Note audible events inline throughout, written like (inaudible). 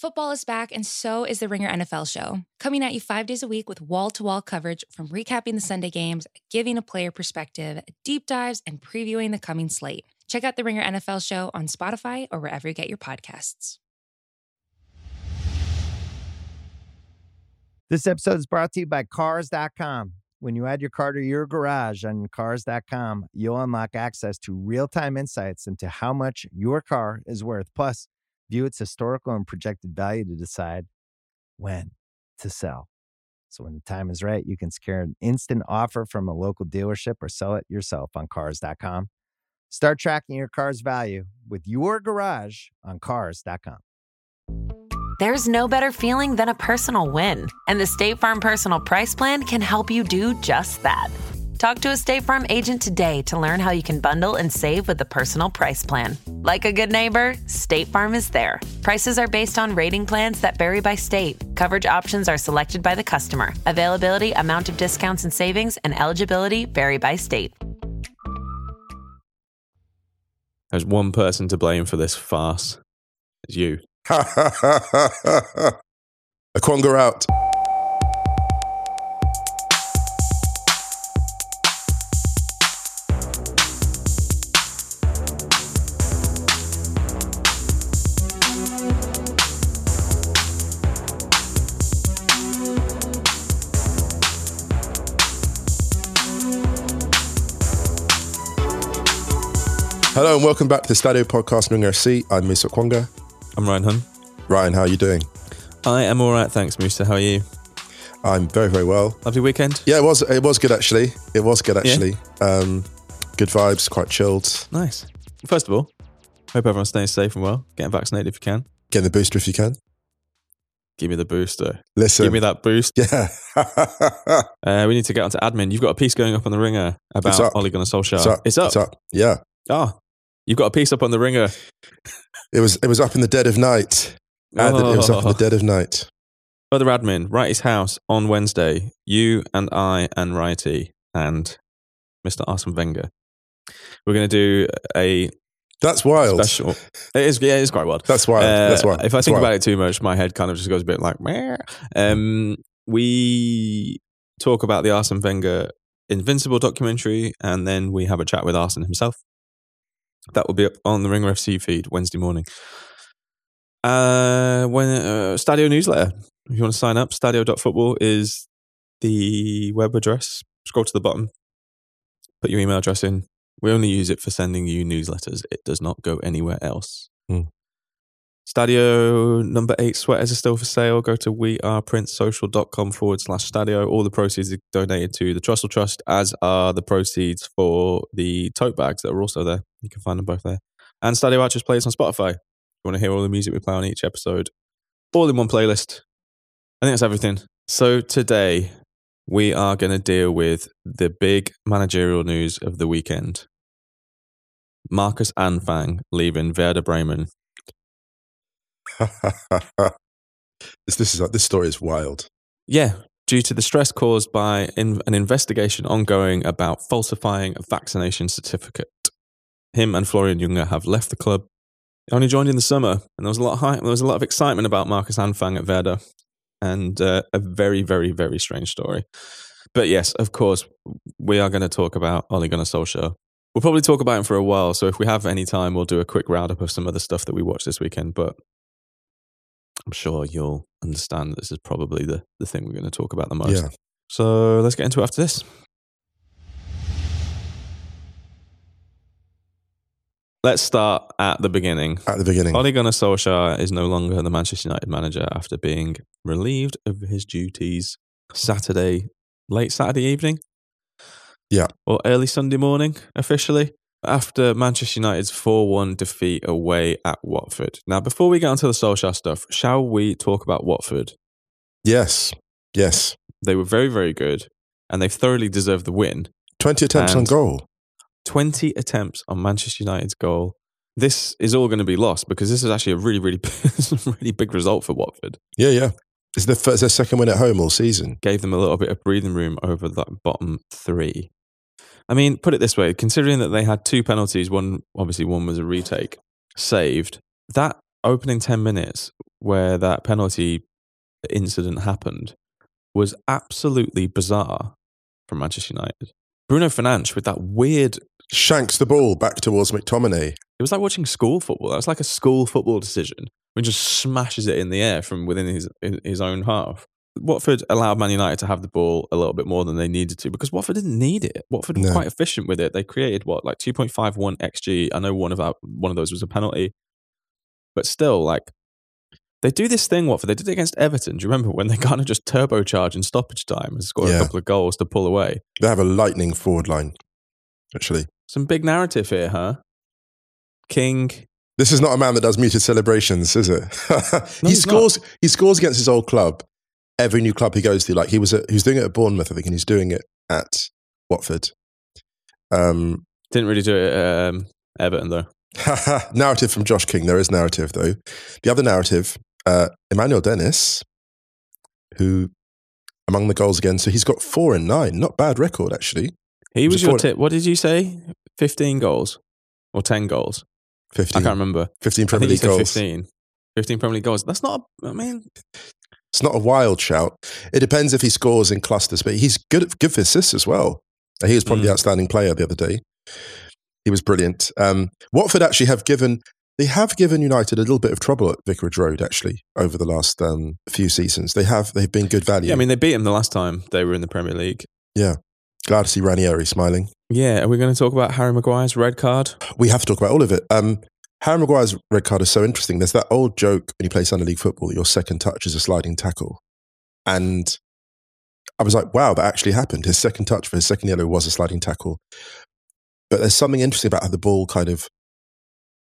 Football is back, and so is the Ringer NFL show. Coming at you five days a week with wall to wall coverage from recapping the Sunday games, giving a player perspective, deep dives, and previewing the coming slate. Check out the Ringer NFL show on Spotify or wherever you get your podcasts. This episode is brought to you by Cars.com. When you add your car to your garage on Cars.com, you'll unlock access to real time insights into how much your car is worth. Plus, view its historical and projected value to decide when to sell. So when the time is right, you can secure an instant offer from a local dealership or sell it yourself on cars.com. Start tracking your car's value with your garage on cars.com. There's no better feeling than a personal win, and the State Farm Personal Price Plan can help you do just that. Talk to a State Farm agent today to learn how you can bundle and save with the Personal Price Plan. Like a good neighbor, State Farm is there. Prices are based on rating plans that vary by state. Coverage options are selected by the customer. Availability, amount of discounts and savings, and eligibility vary by state. There's one person to blame for this farce. It's you. Ha ha ha ha Okwonga out. Hello and welcome back to the Stadio Podcast Ring FC. I'm Musa Okwonga. I'm Ryan Hunn. Ryan, how are you doing? I am all right, thanks, Musa. How are you? I'm very, very well. Lovely weekend. Yeah, it was. It was good actually. It was good actually. Um, good vibes, quite chilled. Nice. First of all, hope everyone's staying safe and well. Getting vaccinated if you can. Getting the booster if you can. Give me the booster. Listen, Give me that boost. Yeah. (laughs) Uh, we need to get onto admin. You've got a piece going up on the Ringer about. Ole Gunnar Solskjaer. it's up. It's up. It's up. Yeah. Oh, you've got a piece up on the Ringer. It was. It was up in the dead of night. That It was up in the Oh. dead of night. Other admin, Wrighty's house on Wednesday. You and I and Righty and Mr. Arsene Wenger. We're going to do a That's wild. special. It is, yeah, it is quite wild. That's wild. Uh, That's wild. If I think about it too much, my head kind of just goes a bit like, Meh. um, we talk about the Arsene Wenger Invincible documentary, and then we have a chat with Arsene himself. That will be up on the Ringer FC feed Wednesday morning. Uh, when uh, Stadio newsletter. If you want to sign up, stadio.football is the web address. Scroll to the bottom, put your email address in. We only use it for sending you newsletters. It does not go anywhere else. Hmm. Stadio number eight sweaters are still for sale. Go to weareprintsocial.com forward slash stadio. All the proceeds are donated to the Trussell Trust, as are the proceeds for the tote bags that are also there. You can find them both there. And Stadio Actress plays on Spotify. If you want to hear all the music we play on each episode, all in one playlist. I think that's everything. So today we are going to deal with the big managerial news of the weekend. Markus Anfang leaving Werder Bremen. This, this is this story is wild. Yeah, due to the stress caused by in, an investigation ongoing about falsifying a vaccination certificate. Him and Florian Junge have left the club. He only joined in the summer, and there was a lot of there was a lot of excitement about Markus Anfang at Werder, and uh, a very, very, very strange story. But yes, of course, we are going to talk about Ole Gunnar Solskjaer. We'll probably talk about him for a while, so if we have any time, we'll do a quick roundup of some of the stuff that we watched this weekend. But I'm sure you'll understand that this is probably the, the thing we're going to talk about the most. Yeah. So let's get into it after this. Let's start at the beginning. At the beginning. Ole Gunnar Solskjaer is no longer the Manchester United manager after being relieved of his duties Saturday, late Saturday evening. Yeah. Or early Sunday morning, officially, after Manchester United's 4 1 defeat away at Watford. Now, before we get onto the Solskjaer stuff, shall we talk about Watford? Yes. Yes. They were very, very good, and they've thoroughly deserved the win. 20 attempts on goal. 20 attempts on Manchester United's goal. This is all going to be lost because this is actually a really, really, (laughs) really big result for Watford. Yeah, yeah. It's the first, their second win at home all season. Gave them a little bit of breathing room over that bottom three. I mean, put it this way: considering that they had two penalties, one obviously one was a retake, saved. That opening ten minutes where that penalty incident happened was absolutely bizarre from Manchester United. Bruno Fernandes with that weird. Shanks the ball back towards McTominay. It was like watching school football. That was like a school football decision. When just smashes it in the air from within his his own half. Watford allowed Man United to have the ball a little bit more than they needed to because Watford didn't need it. Watford were No. quite efficient with it. They created what like two point five one xg. I know one of that, one of those was a penalty, but still, like they do this thing. Watford they did it against Everton. Do you remember when they (laughs) kind of just turbocharge in stoppage time and score Yeah. a couple of goals to pull away? They have a lightning forward line, actually. Some big narrative here, huh? King, This is not a man that does muted celebrations, is it? (laughs) he he's scores. He scores against his old club. Every new club he goes to, like he was, at, he was doing it at Bournemouth, I think, and he's doing it at Watford. Um, didn't really do it at um, Everton though. (laughs) narrative from Josh King. There is narrative though. The other narrative, uh, Emmanuel Dennis, who among the goals again, so he's got four and nine. Not bad record actually. He Was was your tip. What did you say? Fifteen goals or ten goals? 15, I can't remember. 15 I Premier League goals. 15. 15 Premier League goals. That's not, I mean, It's not a wild shout. It depends if he scores in clusters, but he's good at, good for assists as well. He was probably the Mm. outstanding player the other day. He was brilliant. Um, Watford actually have given they have given United a little bit of trouble at Vicarage Road actually over the last um, few seasons. They have they've been good value. yeah, I mean, they beat him the last time they were in the Premier League. Yeah, glad to see Ranieri smiling. Yeah, are we going to talk about Harry Maguire's red card? We have to talk about all of it. Um, Harry Maguire's red card is so interesting. There's that old joke when you play Sunday League football that your second touch is a sliding tackle. And I was like, wow, that actually happened. His second touch for his second yellow was a sliding tackle. But there's something interesting about how the ball kind of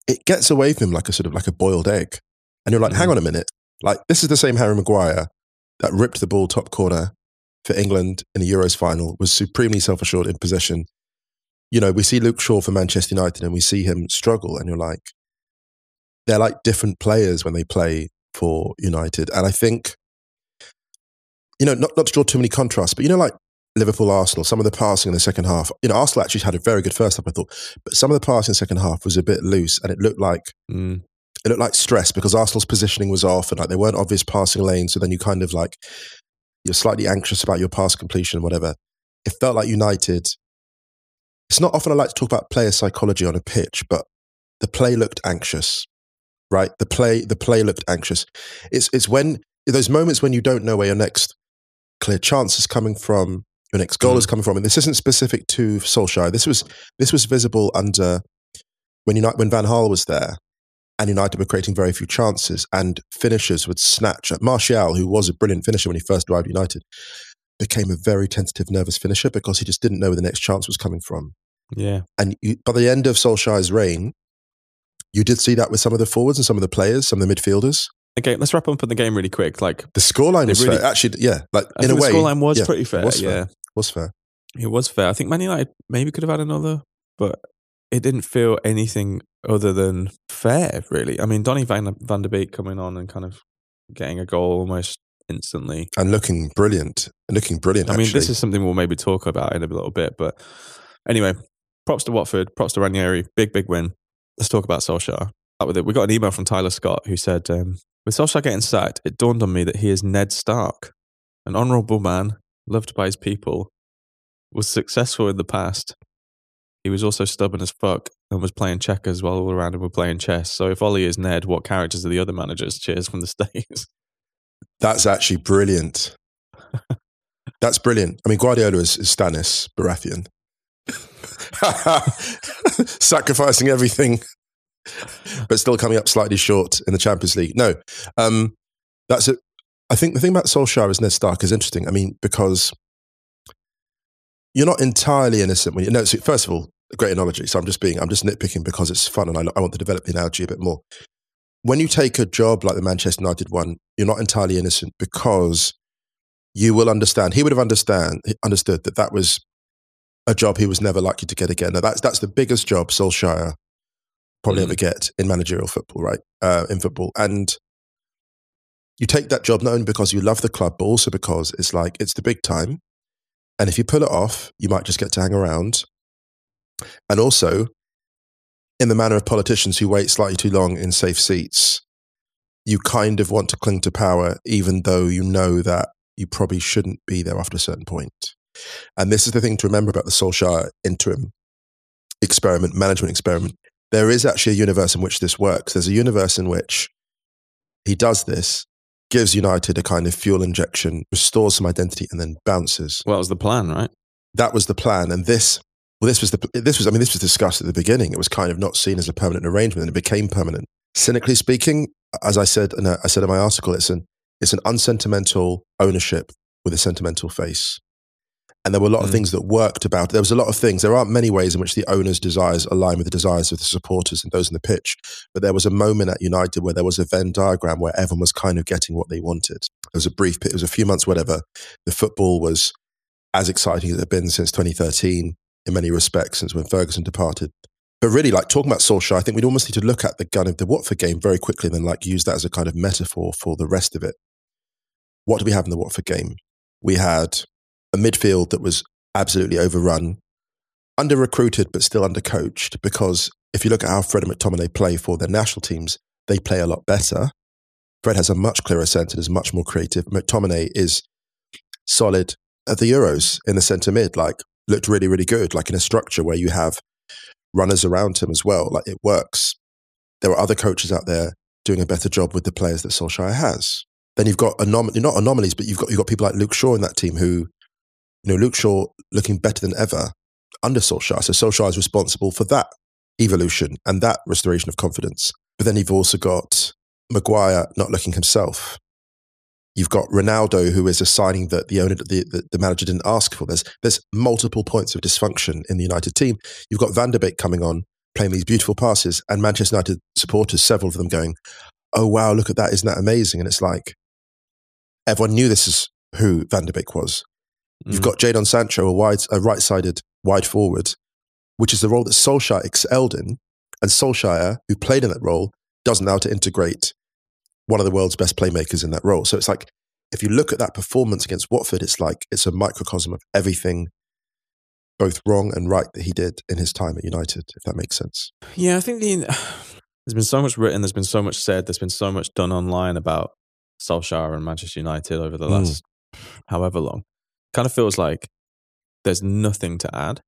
it gets away from him like a sort of like a boiled egg. And you're like, hang mm-hmm. on a minute. Like this is the same Harry Maguire that ripped the ball top corner for England in the Euros final, was supremely self-assured in possession. You know, we see Luke Shaw for Manchester United and we see him struggle and you're like, they're like different players when they play for United. And I think, you know, not, not to draw too many contrasts, but you know, like Liverpool, Arsenal, some of the passing in the second half, you know, Arsenal actually had a very good first half, I thought, but some of the passing in the second half was a bit loose and it looked like, Mm. it looked like stress because Arsenal's positioning was off and like they weren't obvious passing lanes. So then you kind of like, you're slightly anxious about your pass completion and whatever. It felt like United, it's not often I like to talk about player psychology on a pitch, but the play looked anxious, right? The play, the play looked anxious. It's, it's when those moments when you don't know where your next clear chance is coming from, your next goal is mm. coming from. And this isn't specific to Solskjaer. This was, this was visible under when United, when Van Gaal was there and United were creating very few chances, and finishers would snatch at Martial, who was a brilliant finisher when he first arrived at United, became a very tentative, nervous finisher because he just didn't know where the next chance was coming from. Yeah. And you, by the end of Solskjaer's reign, you did see that with some of the forwards and some of the players, some of the midfielders. Okay, let's wrap up on the game really quick. Like, The scoreline was really- fair. Actually, yeah, like I in a way, the scoreline was yeah, pretty fair. was fair. Yeah, was fair. it was fair. I think Man United maybe could have had another, but it didn't feel anything other than fair, really. I mean, Donny Van, Van der Beek coming on and kind of getting a goal almost instantly. And looking brilliant. Looking brilliant, I mean, actually. this is something we'll maybe talk about in a little bit. But anyway, props to Watford, props to Ranieri. Big, big win. Let's talk about Solskjaer. Out with it. We got an email from Tyler Scott who said, um, with Solskjaer getting sacked, it dawned on me that he is Ned Stark, an honourable man, loved by his people, was successful in the past. He was also stubborn as fuck and was playing checkers while all around him were playing chess. So if Ole is Ned, what characters are the other managers? Cheers from the (laughs) States. That's actually brilliant. (laughs) That's brilliant. I mean, Guardiola is, is Stannis Baratheon. (laughs) Sacrificing everything, but still coming up slightly short in the Champions League. No, um, that's it. I think the thing about Solskjaer as Ned Stark is interesting. I mean, because you're not entirely innocent when you no. So first of all, great analogy. So I'm just being, I'm just nitpicking because it's fun and I, I want to develop the analogy a bit more. When you take a job like the Manchester United one, you're not entirely innocent because you will understand. He would have understand understood that that was a job he was never likely to get again. Now that's that's the biggest job Solskjaer probably Mm. ever get in managerial football, right? Uh, in football, and you take that job not only because you love the club, but also because it's like it's the big time. And if you pull it off, you might just get to hang around. And also, in the manner of politicians who wait slightly too long in safe seats, you kind of want to cling to power, even though you know that you probably shouldn't be there after a certain point. And this is the thing to remember about the Solskjaer interim experiment, management experiment. There is actually a universe in which this works. There's a universe in which he does this, gives United a kind of fuel injection, restores some identity, and then bounces. Well, that was the plan, right? That was the plan. And this, well, this was the, this was, I mean, this was discussed at the beginning. It was kind of not seen as a permanent arrangement and it became permanent. Cynically speaking, as I said, and I said in my article, it's an, it's an unsentimental ownership with a sentimental face. And there were a lot of Mm. things that worked about. it. There was a lot of things. There aren't many ways in which the owner's desires align with the desires of the supporters and those in the pitch. But there was a moment at United where there was a Venn diagram where everyone was kind of getting what they wanted. There was a brief, it was a few months, whatever. The football was as exciting as it had been since 2013 in many respects, since when Ferguson departed. But really, like talking about Solskjaer, I think we'd almost need to look at the gun of the Watford game very quickly and then like use that as a kind of metaphor for the rest of it. What do we have in the Watford game? We had a midfield that was absolutely overrun, under recruited but still under coached. Because if you look at how Fred and McTominay play for their national teams, they play a lot better. Fred has a much clearer sense and is much more creative. McTominay is solid at the Euros in the centre mid, like looked really, really good, like in a structure where you have runners around him as well. Like it works. There are other coaches out there doing a better job with the players that Solskjaer has. Then you've got anom- not anomalies, but you've got you've got people like Luke Shaw in that team who, you know, Luke Shaw looking better than ever under Solskjaer. So Solskjaer is responsible for that evolution and that restoration of confidence. But then you've also got Maguire not looking himself. You've got Ronaldo, who is a signing that the owner, the, the, the manager didn't ask for. There's there's multiple points of dysfunction in the United team. You've got Van der Beek coming on, playing these beautiful passes, and Manchester United supporters, several of them going, "Oh wow, look at that! Isn't that amazing?" And it's like everyone knew this is who Van der Beek was. You've Mm. got Jadon Sancho, a wide, a right-sided wide forward, which is the role that Solskjaer excelled in, and Solskjaer, who played in that role, doesn't know how to integrate one of the world's best playmakers in that role. So it's like if you look at that performance against Watford, it's like it's a microcosm of everything, both wrong and right that he did in his time at United. If that makes sense. Yeah, I think the, (sighs) there's been so much written, there's been so much said, there's been so much done online about Solskjaer and Manchester United over the Mm. last however long. Kind of feels like there's nothing to add.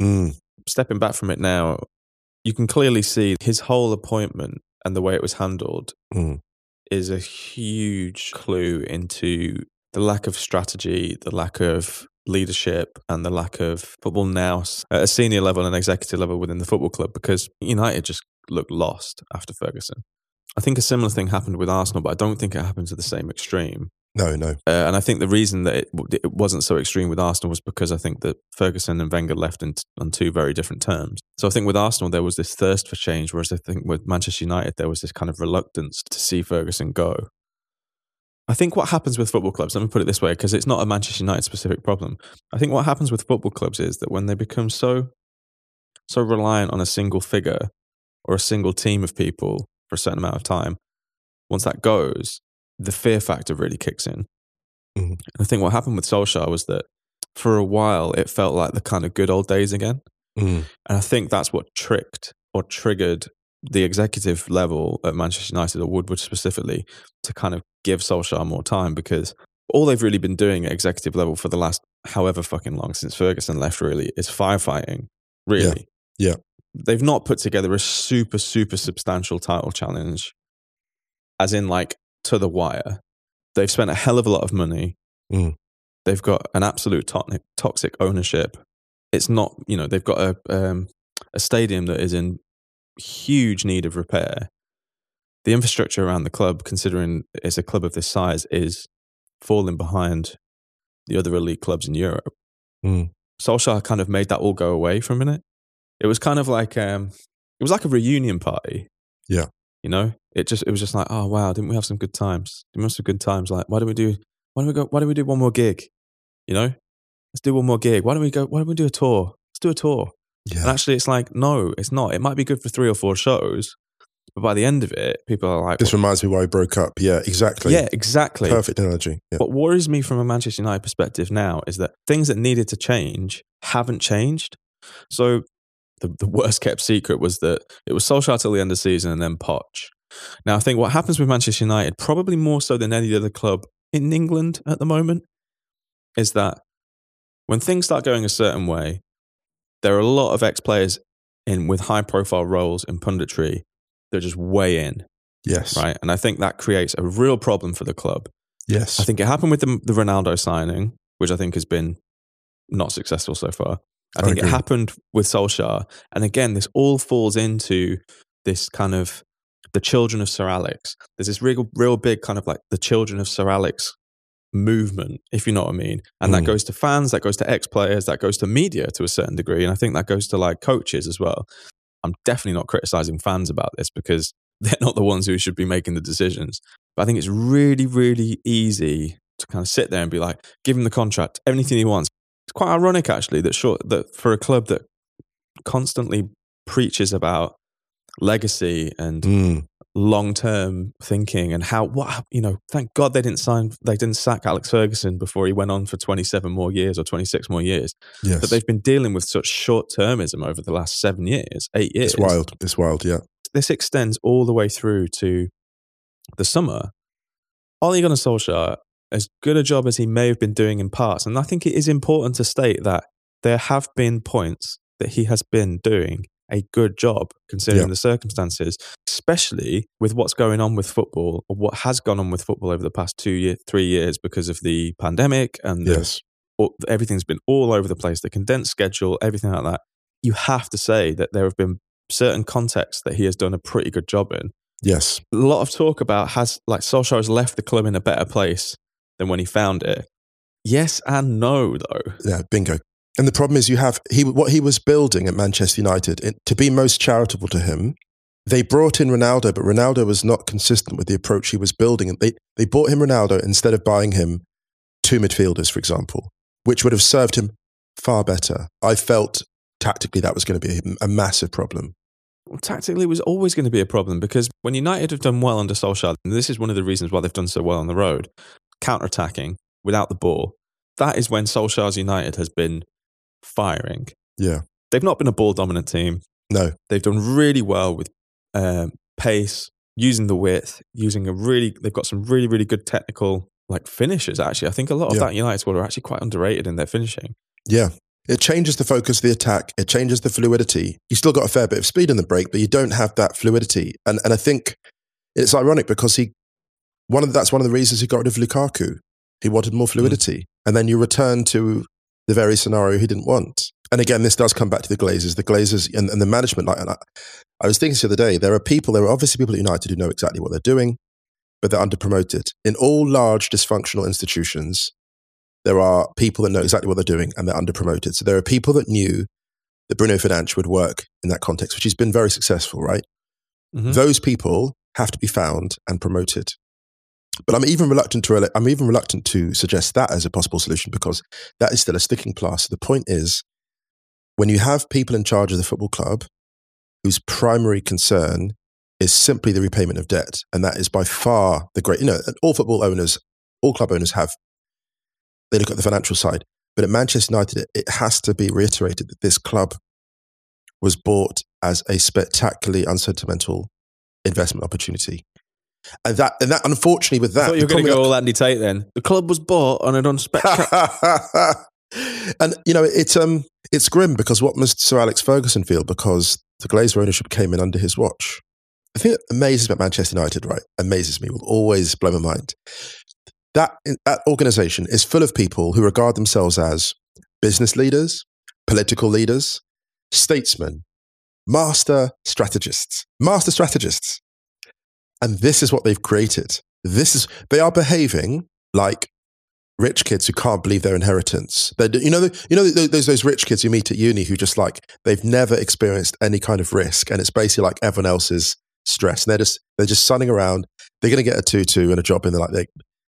Mm, Stepping back from it now, you can clearly see his whole appointment and the way it was handled mm, is a huge clue into the lack of strategy, the lack of leadership, and the lack of football nous at a senior level and executive level within the football club because United just looked lost after Ferguson. I think a similar thing happened with Arsenal, but I don't think it happened to the same extreme. No, no. Uh, and I think the reason that it, it wasn't so extreme with Arsenal was because I think that Ferguson and Wenger left in, on two very different terms. So I think with Arsenal, there was this thirst for change, whereas I think with Manchester United, there was this kind of reluctance to see Ferguson go. I think what happens with football clubs, let me put it this way, because it's not a Manchester United specific problem. I think what happens with football clubs is that when they become so so reliant on a single figure or a single team of people for a certain amount of time, once that goes, the fear factor really kicks in. Mhm. And I think what happened with Solskjaer was that for a while it felt like the kind of good old days again. Mm, And I think that's what tricked or triggered the executive level at Manchester United or Woodward specifically to kind of give Solskjaer more time because all they've really been doing at executive level for the last however fucking long since Ferguson left really is firefighting. Really. Yeah. They've not put together a super, super substantial title challenge, as in like to the wire. They've spent a hell of a lot of money. Mm. They've got an absolute to- toxic ownership. It's not, you know, they've got a um, a stadium that is in huge need of repair. The infrastructure around the club, considering it's a club of this size, is falling behind the other elite clubs in Europe. Mm. Solskjaer kind of made that all go away for a minute. It was kind of like um, it was like a reunion party. Yeah. you know, it just it was just like, oh wow, didn't we have some good times? Didn't we have some good times? Like, why don't we do? Why don't we go? Why don't we do one more gig? You know, let's do one more gig. Why don't we go? Why don't we do a tour? Let's do a tour. And actually, it's like, no, it's not. It might be good for three or four shows, but by the end of it, people are like, This reminds me why we broke up. Yeah, exactly. yeah, exactly. Perfect analogy. Yeah. What worries me from a Manchester United perspective now is that things that needed to change haven't changed. So the, the worst kept secret was that it was Solskjaer till the end of the season and then Poch. Now, I think what happens with Manchester United, probably more so than any other club in England at the moment, is that when things start going a certain way, there are a lot of ex players in with high profile roles in punditry that are just weigh in, Yes. right? And I think that creates a real problem for the club. Yes. I think it happened with the, the Ronaldo signing, which I think has been not successful so far. I I think it happened with Solskjaer. And again, this all falls into this kind of the children of Sir Alex. There's this real, real big kind of like the children of Sir Alex movement, if you know what I mean. And that Mm. goes to fans, that goes to ex players, that goes to media to a certain degree. And I think that goes to like coaches as well. I'm definitely not criticizing fans about this because (laughs) they're not the ones who should be making the decisions. But I think it's really, really easy to kind of sit there and be like, give him the contract, anything he wants. It's quite ironic, actually, that short that for a club that constantly preaches about legacy and Mm. long term thinking and how what you know. Thank God they didn't sign, they didn't sack Alex Ferguson before he went on for twenty seven more years or twenty six more years. Yes. But they've been dealing with such short termism over the last seven years, eight years it's wild. It's wild. Yeah. this extends all the way through to the summer. Ole Gunnar Solskjaer, as good a job as he may have been doing in parts, and I think it is important to state that there have been points that he has been doing a good job considering Yeah. the circumstances, especially with what's going on with football or what has gone on with football over the past two year, three years because of the pandemic and Yes. all- everything's been all over the place, the condensed schedule, everything like that. You have to say that there have been certain contexts that he has done a pretty good job in. Yes. A lot of talk about has like Solskjaer has left the club in a better place than when he found it. Yes and no, though. Yeah. Bingo. And the problem is, you have he what he was building at Manchester United it, to be most charitable to him. They brought in Ronaldo, but Ronaldo was not consistent with the approach he was building. And they they bought him Ronaldo instead of buying him two midfielders, for example, which would have served him far better. I felt tactically that was going to be a, a massive problem. Well, tactically, it was always going to be a problem because when United have done well under Solskjaer, and this is one of the reasons why they've done so well on the road, counter attacking without the ball. That is when Solskjaer's United has been firing. Yeah. They've not been a ball dominant team. No. They've done really well with um, pace, using the width, using a really. They've got some really, really good technical like finishes. Actually, I think a lot of Yeah. that United squad are actually quite underrated in their finishing. Yeah. It changes the focus of the attack. It changes the fluidity. You still got a fair bit of speed in the break, but you don't have that fluidity. And and I think it's ironic because he one of the, that's one of the reasons he got rid of Lukaku. He wanted more fluidity, and then you return to the very scenario he didn't want. And again, this does come back to the Glazers. The Glazers and, and the management. Like and I, I was thinking the other day, there are people. There are obviously people at United who know exactly what they're doing, but they're underpromoted. In all large dysfunctional institutions, there are people that know exactly what they're doing and they're underpromoted. So there are people that knew that Bruno Fernandes would work in that context, which has been very successful, right? Mhm. Those people have to be found and promoted. But I'm even reluctant to I'm even reluctant to suggest that as a possible solution because that is still a sticking plaster. The point is, when you have people in charge of the football club whose primary concern is simply the repayment of debt, and that is by far the great. You know, all football owners, all club owners have. They look at the financial side, but at Manchester United, it, it has to be reiterated that this club was bought as a spectacularly unsentimental investment opportunity. And that, and that, unfortunately, with that, thought you're going to go all Andy Tate then. The club was bought on an unspectacular. (laughs) and you know, it's um, it's grim because what must Sir Alex Ferguson feel because the Glazer ownership came in under his watch. The thing that amazes me about Manchester United, right, amazes me, will always blow my mind. That that organisation is full of people who regard themselves as business leaders, political leaders, statesmen, master strategists, master strategists, and this is what they've created. This is they are behaving like rich kids who can't believe their inheritance. They, you know, you know those, those rich kids you meet at uni who just like they've never experienced any kind of risk, and it's basically like everyone else's stress. And they're just they're just sunning around. They're going to get a tutu and a job in the like they,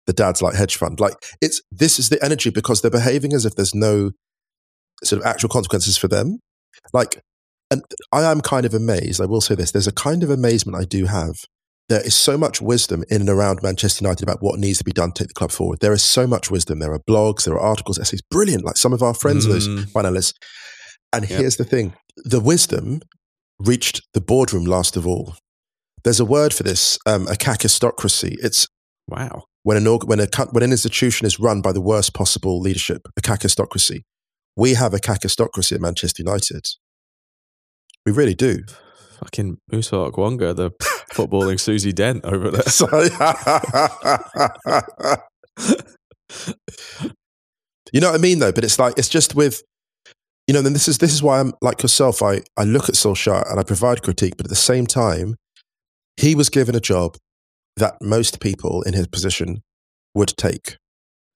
the dad's like hedge fund. Like it's this is the energy because they're behaving as if there's no sort of actual consequences for them. Like, and I am kind of amazed. I will say this: there's a kind of amazement I do have there is so much wisdom in and around Manchester United about what needs to be done to take the club forward. There is so much wisdom. There are blogs, there are articles, essays, brilliant. Like some of our friends are those Mm. finalists. And Yep. here's the thing the wisdom reached the boardroom last of all. There's a word for this, um, a kakistocracy. It's Wow. when an org- when a when an institution is run by the worst possible leadership, a kakistocracy. We have a kakistocracy at Manchester United. We really do. Fucking Musa Okwonga, the footballing Susie Dent over there. (laughs) You know what I mean, though. But it's like it's just with, you know. Then this is this is why I'm like yourself. I I look at Solskjaer and I provide critique, but at the same time, he was given a job that most people in his position would take.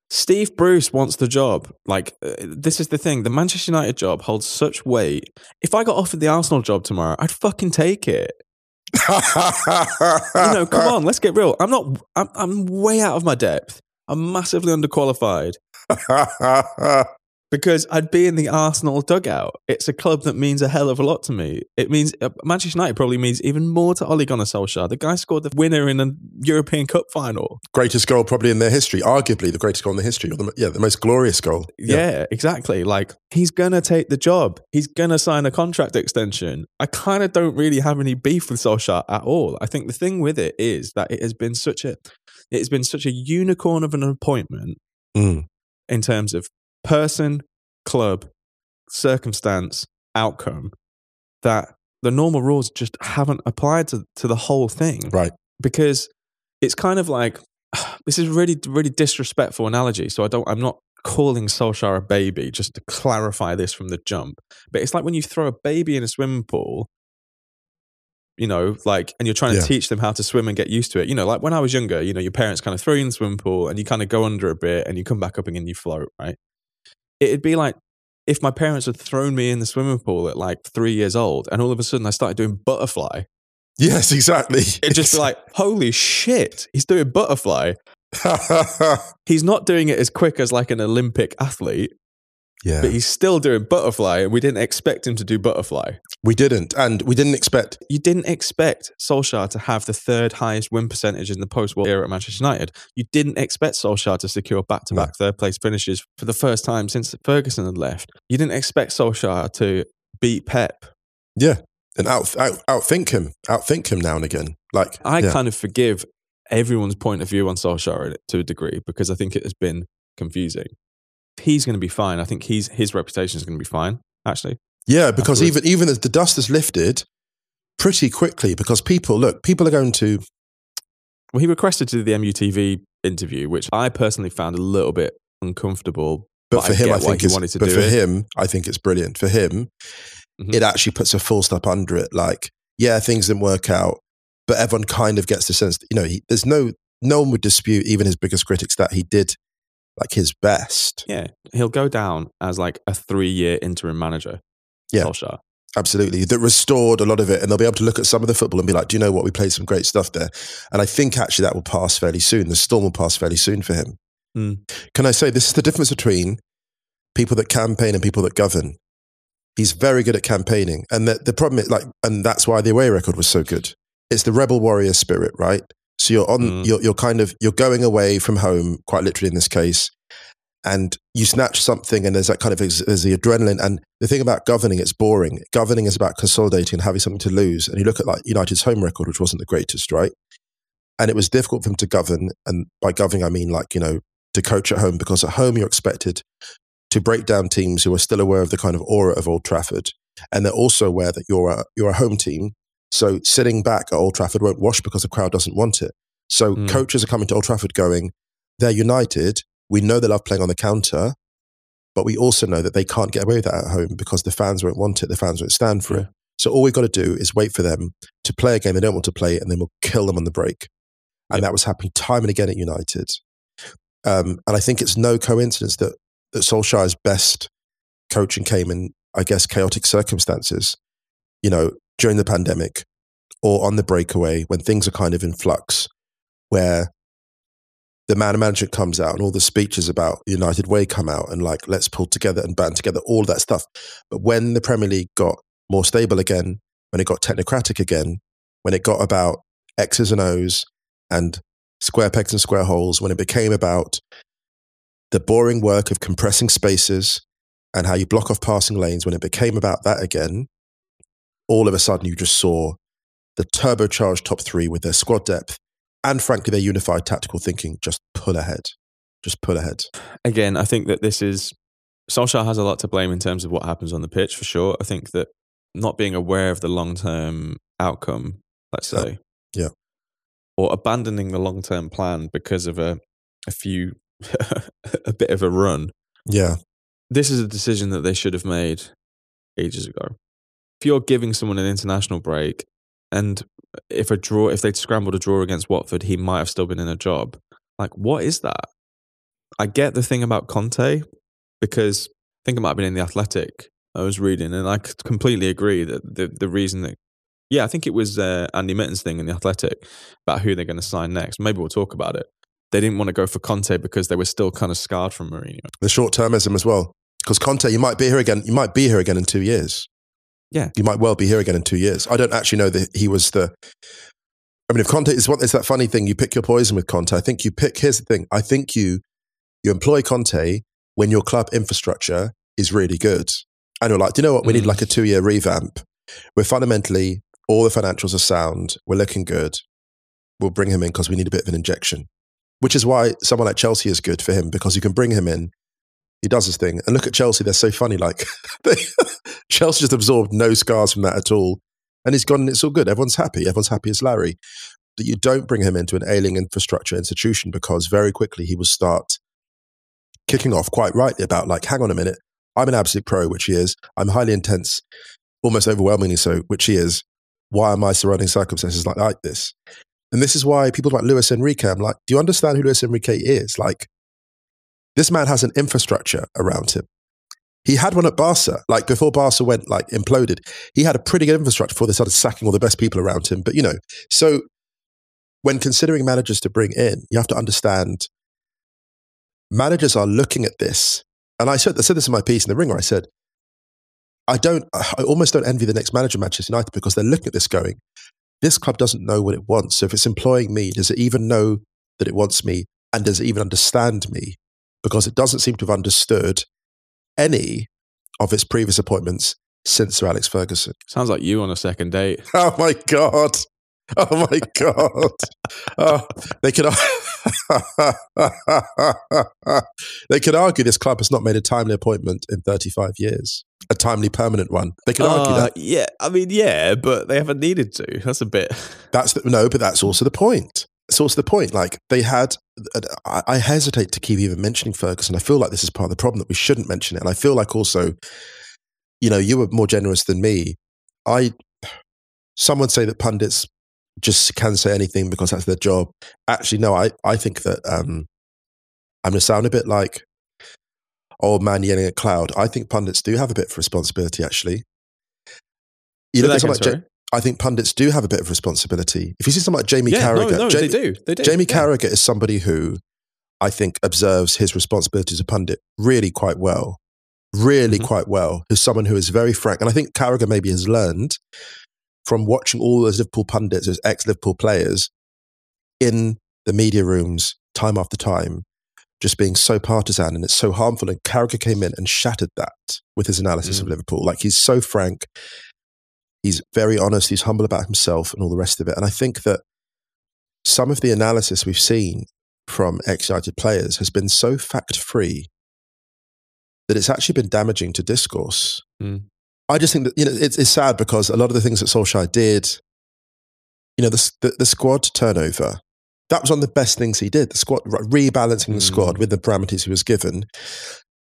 Steve Bruce wants the job. Like, uh, this is the thing. The Manchester United job holds such weight. If I got offered the Arsenal job tomorrow, I'd fucking take it. You know, come on, let's get real. I'm not, I'm, I'm way out of my depth. I'm massively underqualified (laughs) because I'd be in the Arsenal dugout. It's a club that means a hell of a lot to me. It means uh, Manchester United probably means even more to Ole Gunnar Solskjaer. The guy scored the winner in a European Cup final. greatest goal probably in their history, arguably the greatest goal in the history, or the, yeah, the most glorious goal. Yeah. exactly. Like he's gonna take the job. He's gonna sign a contract extension. I kind of don't really have any beef with Solskjaer at all. I think the thing with it is that it has been such a it has been such a unicorn of an appointment Mm. in terms of person, club, circumstance, outcome that the normal rules just haven't applied to, to the whole thing. Right. Because it's kind of like (sighs) this is really really disrespectful analogy. So I don't I'm not calling Solskjaer a baby, just to clarify this from the jump. But it's like when you throw a baby in a swimming pool, you know, like, and you're trying to teach them how to swim and get used to it. You know, like when I was younger, you know, your parents kind of throw you in the swimming pool and you kind of go under a bit and you come back up again and you float, right? It'd be like if my parents had thrown me in the swimming pool at like three years old and all of a sudden I started doing butterfly. Yes, exactly. It'd just be like, (laughs) holy shit, he's doing butterfly. (laughs) He's not doing it as quick as like an Olympic athlete, yeah, but he's still doing butterfly and we didn't expect him to do butterfly. we didn't, and we didn't expect. You didn't expect Solskjaer to have the third highest win percentage in the post-war era at Manchester United. You didn't expect Solskjaer to secure back-to-back third place finishes for the first time since Ferguson had left. You didn't expect Solskjaer to beat Pep. Yeah, and out, out outthink him, outthink him now and again. Like I yeah. kind of forgive everyone's point of view on Solskjaer to a degree because I think it has been confusing. He's going to be fine. I think he's, his reputation is going to be fine, actually. yeah, because afterwards. even even as the dust has lifted pretty quickly, because people look, people are going to Well, he requested to do the MUTV interview, which I personally found a little bit uncomfortable. But, But for I him, I think he it's, wanted to but do for it. him, I think it's brilliant. For him, Mhm. it actually puts a full stop under it. Like, yeah, things didn't work out, but everyone kind of gets the sense that you know, he, there's no no one would dispute, even his biggest critics, that he did like his best. Yeah, he'll go down as like a three-year interim manager. Yeah. Solskjaer. Absolutely, that restored a lot of it, and they'll be able to look at some of the football and be like, "Do you know what? We played some great stuff there." And I think actually that will pass fairly soon. The storm will pass fairly soon for him. Hmm. Can I say this is the difference between people that campaign and people that govern? He's very good at campaigning, and the, the problem is like, and that's why the away record was so good. It's the rebel warrior spirit, right? So you're on, Mm. you're, you're kind of, you're going away from home, quite literally in this case, and you snatch something, and there's that kind of, there's the adrenaline. And the thing about governing, it's boring. Governing is about consolidating and having something to lose. And you look at like United's home record, which wasn't the greatest, right? And it was difficult for them to govern. And by governing, I mean like, you know, to coach at home, because at home you're expected to break down teams who are still aware of the kind of aura of Old Trafford. And they're also aware that you're a, you're a home team. So sitting back at Old Trafford won't wash because the crowd doesn't want it. So Mm. coaches are coming to Old Trafford going, they're united. We know they love playing on the counter, but we also know that they can't get away with that at home because the fans won't want it. The fans won't stand for it. So all we've got to do is wait for them to play a game they don't want to play, and then we'll kill them on the break. And that was happening time and again at United. Um, and I think it's no coincidence that, that Solskjaer's best coaching came in, I guess, chaotic circumstances, you know, during the pandemic or on the breakaway when things are kind of in flux, where the man management comes out and all the speeches about United Way come out and like, let's pull together and band together, all that stuff. But when the Premier League got more stable again, when it got technocratic again, when it got about X's and O's and square pegs and square holes, when it became about the boring work of compressing spaces and how you block off passing lanes, when it became about that again, all of a sudden you just saw the turbocharged top three with their squad depth and frankly their unified tactical thinking just pull ahead. Just pull ahead. Again, I think that this is Solskjaer has a lot to blame in terms of what happens on the pitch for sure. I think that not being aware of the long term outcome, let's say, Yeah. or abandoning the long term plan because of a a few (laughs) a bit of a run. Yeah. This is a decision that they should have made ages ago. If you're giving someone an international break, and if a draw, if they'd scrambled a draw against Watford, he might have still been in a job. Like, what is that? I get the thing about Conte because I think it might have been in the Athletic I was reading, and I completely agree that the the reason that yeah, I think it was uh, Andy Mitten's thing in the Athletic about who they're going to sign next. Maybe we'll talk about it. They didn't want to go for Conte because they were still kind of scarred from Mourinho. The short termism as well. Because Conte, you might be here again. You might be here again in two years. Yeah. You might well be here again in two years. I don't actually know that he was the. I mean, if Conte is what it's that funny thing. You pick your poison with Conte. I think you pick. Here's the thing. I think you you employ Conte when your club infrastructure is really good, and you're like, do you know what? We need Mm. like a two year revamp. We're fundamentally all the financials are sound. We're looking good. We'll bring him in because we need a bit of an injection. Which is why someone like Chelsea is good for him because you can bring him in he does his thing. And look at Chelsea; they're so funny. Like (laughs) they, (laughs) Chelsea just absorbed no scars from that at all, and he's gone. and It's all good. Everyone's happy. Everyone's happy as Larry. But you don't bring him into an ailing infrastructure institution because very quickly he will start kicking off quite rightly about like, hang on a minute, I'm an absolute pro, which he is. I'm highly intense, almost overwhelmingly so, which he is. Why are my surrounding circumstances like, like this? And this is why people like Luis Enrique, I'm like, do you understand who Luis Enrique is? Like, this man has an infrastructure around him. He had one at Barca, like before Barca went like imploded. He had a pretty good infrastructure before they started sacking all the best people around him. But you know, so when considering managers to bring in, you have to understand managers are looking at this. And I said, I said this in my piece in the Ringer. I said, I don't, I almost don't envy the next manager, Manchester United, because they're looking at this going, this club doesn't know what it wants. So if it's employing me, does it even know that it wants me? And does it even understand me? Because it doesn't seem to have understood any of its previous appointments since Sir Alex Ferguson. Sounds like you on a second date. (laughs) Oh my God. Oh my God. Oh, they could (laughs) they could argue this club has not made a timely appointment in 35 years, a timely permanent one. They could argue Uh, that. Yeah, I mean, yeah, but they haven't needed to. That's a bit. That's the, no, but that's also the point. It's also the point. Like they had, I, hesitate to keep even mentioning Ferguson. I feel like this is part of the problem that we shouldn't mention it. And I feel like also, you know, you were more generous than me. I, some would say that pundits just can say anything because that's their job. Actually, no, I, I think that um, I'm going to sound a bit like old man yelling at cloud. I think pundits do have a bit of responsibility, actually. You Say look that at someone again, like Ja- I think pundits do have a bit of responsibility. If you see someone like Jamie yeah, Carragher, no, Jamie, they do. They do. Jamie yeah. Carragher is somebody who I think observes his responsibility as a pundit really quite well. Really Mhm. quite well. Who's someone who is very frank. And I think Carragher maybe has learned from watching all those Liverpool pundits, those ex Liverpool players in the media rooms time after time, just being so partisan and it's so harmful. And Carragher came in and shattered that with his analysis of Mm. Liverpool. Like he's so frank, he's very honest, he's humble about himself and all the rest of it. And I think that some of the analysis we've seen from ex United players has been so fact free that it's actually been damaging to discourse. Mm. I just think that you know it's, it's sad because a lot of the things that Solskjaer did, you know, the, the, the squad turnover, that was one of the best things he did. The squad rebalancing the Mm. squad with the parameters he was given,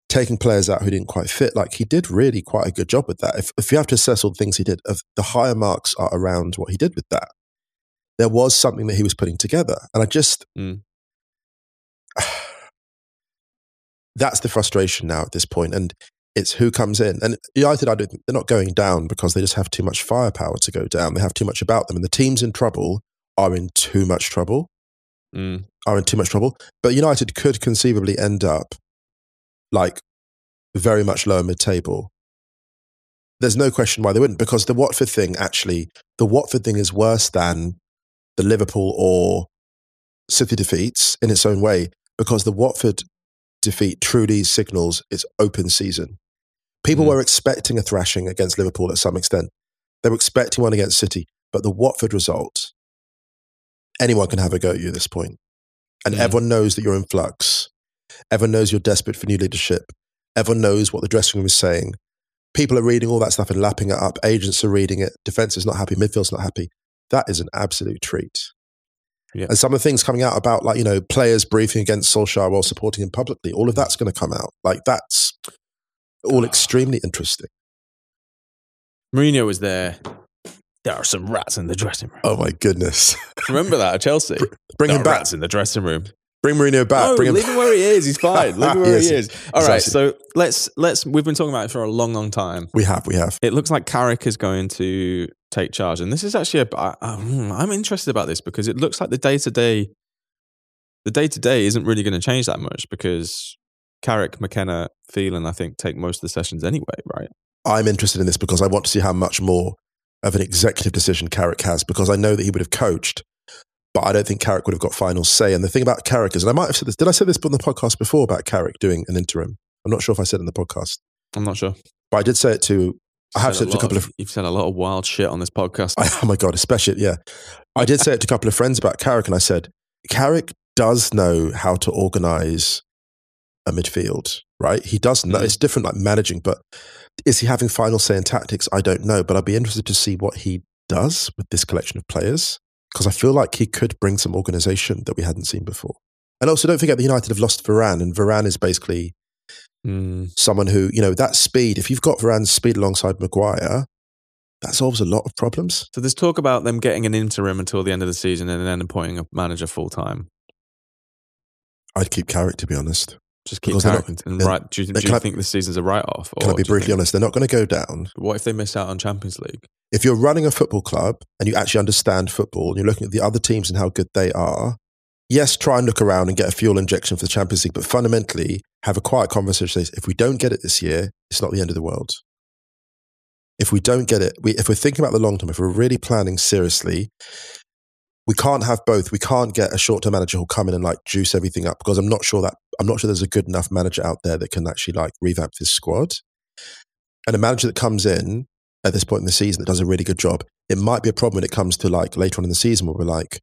taking players out who didn't quite fit. Like he did really quite a good job with that. If, if you have to assess all the things he did, of the higher marks are around what he did with that. There was something that he was putting together, and I just Mm. (sighs) that's the frustration now at this point. point, and it's who comes in. And United, I don't, they're not going down because they just have too much firepower to go down. They have too much about them, and the teams in trouble are in too much trouble. Mm. Are in too much trouble. But United could conceivably end up like very much lower mid table. There's no question why they wouldn't, because the Watford thing actually, the Watford thing is worse than the Liverpool or City defeats in its own way, because the Watford defeat truly signals its open season. People Mm. were expecting a thrashing against Liverpool at some extent. They were expecting one against City. But the Watford result, anyone can have a go at you at this point. And Mm. everyone knows that you're in flux. Everyone knows you're desperate for new leadership. Everyone knows what the dressing room is saying. People are reading all that stuff and lapping it up. Agents are reading it. Defense is not happy. Midfield's not happy. That is an absolute treat. Yeah. And some of the things coming out about, like, you know, players briefing against Solskjaer while supporting him publicly, all of that's going to come out. Like, that's all ah. extremely interesting. Mourinho was there. There are some rats in the dressing room. Oh, my goodness. Remember that at Chelsea? Bring there him are back. rats in the dressing room. Bring Mourinho back. No, Bring him leave him where he is. He's (laughs) fine. Leave him where Yes, he is. All right. exactly. So let's let's. We've been talking about it for a long, long time. We have, we have. It looks like Carrick is going to take charge, and this is actually a. I, I- hmm, I'm interested about this because it looks like the day to day, the day to day isn't really going to change that much because Carrick, McKenna, Phelan, I think, take most of the sessions anyway, right? I'm interested in this because I want to see how much more of an executive decision Carrick has because I know that he would have coached, but I don't think Carrick would have got final say. And the thing about Carrick is, and I might have said this, did I say this on the podcast before about Carrick doing an interim? I'm not sure if I said it in the podcast, I'm not sure. but I did say it to, I have said Said it to a couple of, You've said a lot of wild shit on this podcast. oh my God, especially, yeah. I did say it to a couple of friends about Carrick and I said, Carrick does know how to organize a midfield, right? He does know, Mm. it's different like managing, but is he having final say in tactics? I don't know, but I'd be interested to see what he does with this collection of players because I feel like he could bring some organization that we hadn't seen before. And also, don't forget that United have lost Varane, and Varane is basically Mm, someone who, you know, that speed, if you've got Varane's speed alongside Maguire, that solves a lot of problems. so there's talk about them getting an interim until the end of the season and then appointing a manager full time. I'd keep Carrick, to be honest. Just keep Because not- and right. Do you, do you can't- think this season's a write off? Can I be brutally honest? They're not going to go down. What if they miss out on Champions League? if you're running a football club and you actually understand football and you're looking at the other teams and how good they are, yes, try and look around and get a fuel injection for the Champions League, but fundamentally have a quiet conversation. If we don't get it this year, it's not the end of the world. If we don't get it, we, if we're thinking about the long term, if we're really planning seriously, we can't have both. We can't get a short term manager who'll come in and like juice everything up because I'm not sure that I'm not sure there's a good enough manager out there that can actually like revamp this squad. And a manager that comes in at this point in the season that does a really good job, it might be a problem when it comes to like later on in the season where we're like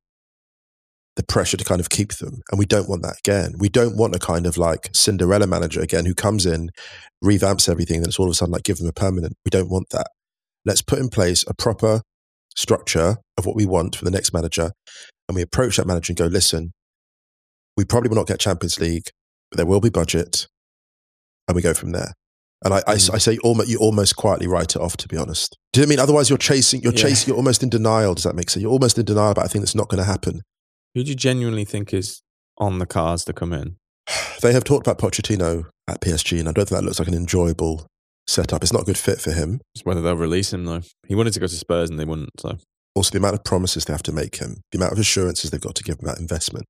the pressure to kind of keep them. And we don't want that again. We don't want a kind of like Cinderella manager again who comes in, revamps everything, and it's all of a sudden like give them a permanent. We don't want that. Let's put in place a proper structure of what we want for the next manager. And we approach that manager and go, listen, we probably will not get Champions League, but there will be budget. And we go from there. And I, I, Mm. I say almost, you almost quietly write it off, to be honest. Do you know what I mean? Otherwise, you're chasing, you're Yeah. chasing, you're almost in denial. Does that make sense? You're almost in denial about a thing that's not going to happen. Who do you genuinely think is on the cards to come in? (sighs) They have talked about Pochettino at PSG, and I don't think that looks like an enjoyable setup. It's not a good fit for him. Just whether they'll release him though. He wanted to go to Spurs and they wouldn't. So Also, the amount of promises they have to make him, the amount of assurances they've got to give him about investment.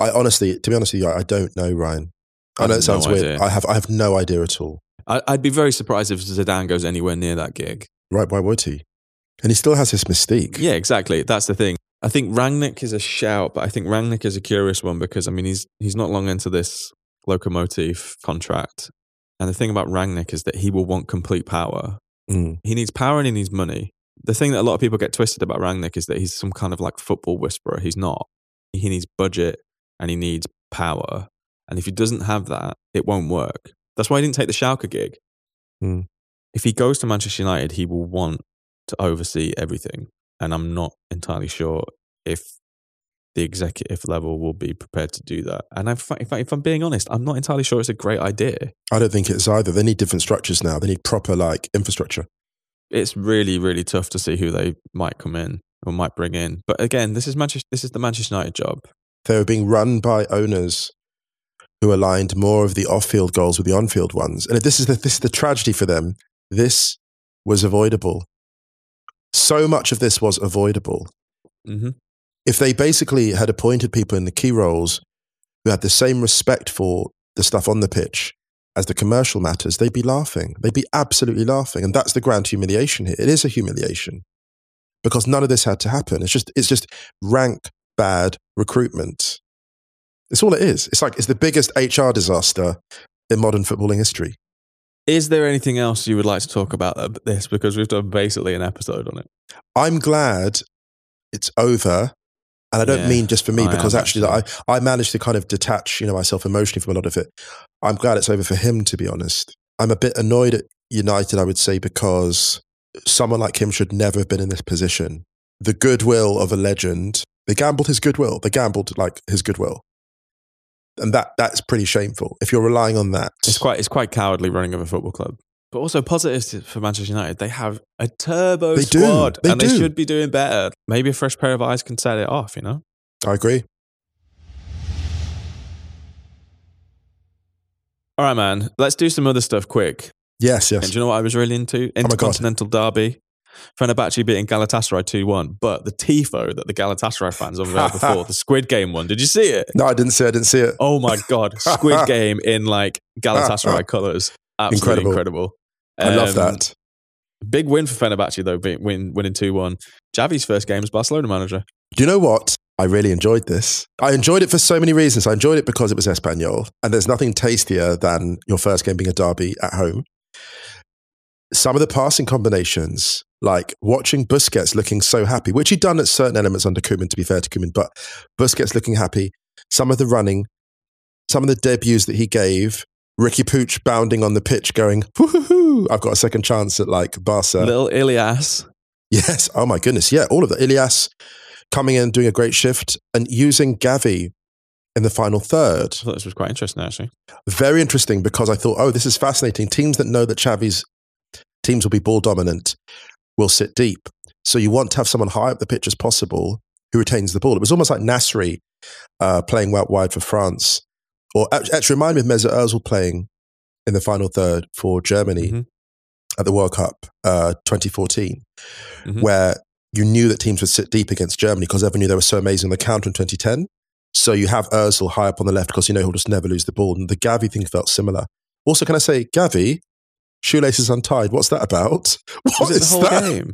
I honestly, to be honest with you, I, don't know, Ryan. I, I know it sounds no weird. idea. I have, I have no idea at all. I, I'd be very surprised if Zidane goes anywhere near that gig. Right? Why would he? And he still has his mystique. Yeah, exactly. That's the thing. I think Rangnick is a shout, but I think Rangnick is a curious one because I mean he's he's not long into this Lokomotiv contract. And the thing about Rangnick is that he will want complete power. Mm. He needs power and he needs money. The thing that a lot of people get twisted about Rangnick is that he's some kind of like football whisperer. He's not. He needs budget and he needs power. And if he doesn't have that, it won't work. That's why he didn't take the Schalke gig. Hmm. If he goes to Manchester United, he will want to oversee everything. And I'm not entirely sure if the executive level will be prepared to do that. And if, if, if I'm being honest, I'm not entirely sure it's a great idea. I don't think it is either. They need different structures now. They need proper like infrastructure. It's really, really tough to see who they might come in or might bring in. But again, this is Manchester. This is the Manchester United job. They were being run by owners who aligned more of the off-field goals with the on-field ones. And this is the, this is the tragedy for them. This was avoidable. So much of this was avoidable. hmm If they basically had appointed people in the key roles who had the same respect for the stuff on the pitch as the commercial matters, they'd be laughing. They'd be absolutely laughing. And that's the grand humiliation here. It is a humiliation because none of this had to happen. It's just, it's just rank bad recruitment. It's all it is. It's like, it's the biggest HR disaster in modern footballing history. Is there anything else you would like to talk about this? Because we've done basically an episode on it. I'm glad it's over. And I don't Yeah, mean just for me, I because am actually I, I managed to kind of detach, you know, myself emotionally from a lot of it. I'm glad it's over for him, to be honest. I'm a bit annoyed at United, I would say, because someone like him should never have been in this position. The goodwill of a legend. They gambled his goodwill. They gambled like his goodwill. And that that's pretty shameful. If you're relying on that. It's quite it's quite cowardly running of a football club. But also positives for Manchester United. They have a turbo They do. squad, They and they should be doing better. Maybe a fresh pair of eyes can set it off. You know. I agree. All right, man. Let's do some other stuff quick. Yes, And yes. do you know what I was really into? Oh. Intercontinental Derby. Fenerbahce beating Galatasaray 2 1. But the TIFO that the Galatasaray fans unveiled before, the (laughs) Squid Game one, did you see it? No, I didn't see. it. I didn't see it. Oh my God. Squid (laughs) Game in like Galatasaray (laughs) colours. Absolutely Incredible. incredible. I love Um, that. Big win for Fenerbahce, though, being, win, winning 2 1. Xavi's first game as Barcelona manager. Do you know what? I really enjoyed this. I enjoyed it for so many reasons. I enjoyed it because it was Espanyol, and there's nothing tastier than your first game being a derby at home. Some of the passing combinations, like watching Busquets looking so happy, which he'd done at certain elements under Koeman, to be fair to Koeman, but Busquets looking happy. Some of the running, some of the debuts that he gave, Riqui Puig bounding on the pitch, going, "Woohoo! I've got a second chance at like Barca." Little Ilias. Yes. Oh my goodness. Yeah. All of that. Ilias coming in, doing a great shift and using Gavi in the final third. I thought this was quite interesting, actually. Very interesting because I thought, oh, this is fascinating. Teams that know that Xavi's teams will be ball dominant will sit deep. So you want to have someone high up the pitch as possible who retains the ball. It was almost like Nasri uh, playing out wide for France. Or act- actually remind me of Mesut Ozil playing in the final third for Germany Mhm. at the World Cup uh, 2014 Mhm. where you knew that teams would sit deep against Germany because everyone knew they were so amazing on the counter in 2010. So you have Ozil high up on the left because you know he'll just never lose the ball. And the Gavi thing felt similar. Also, can I say, Gavi, shoelaces untied. What's that about? (laughs) What whole that? game?